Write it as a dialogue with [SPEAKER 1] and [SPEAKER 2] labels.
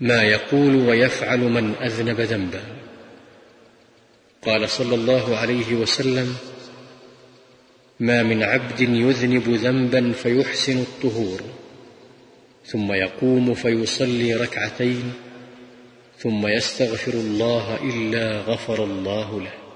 [SPEAKER 1] ما يقول ويفعل من أذنب ذنبا. قال صلى الله عليه وسلم ما من عبد يذنب ذنبا فيحسن الطهور ثم يقوم فيصلي ركعتين ثم يستغفر الله إلا غفر الله له.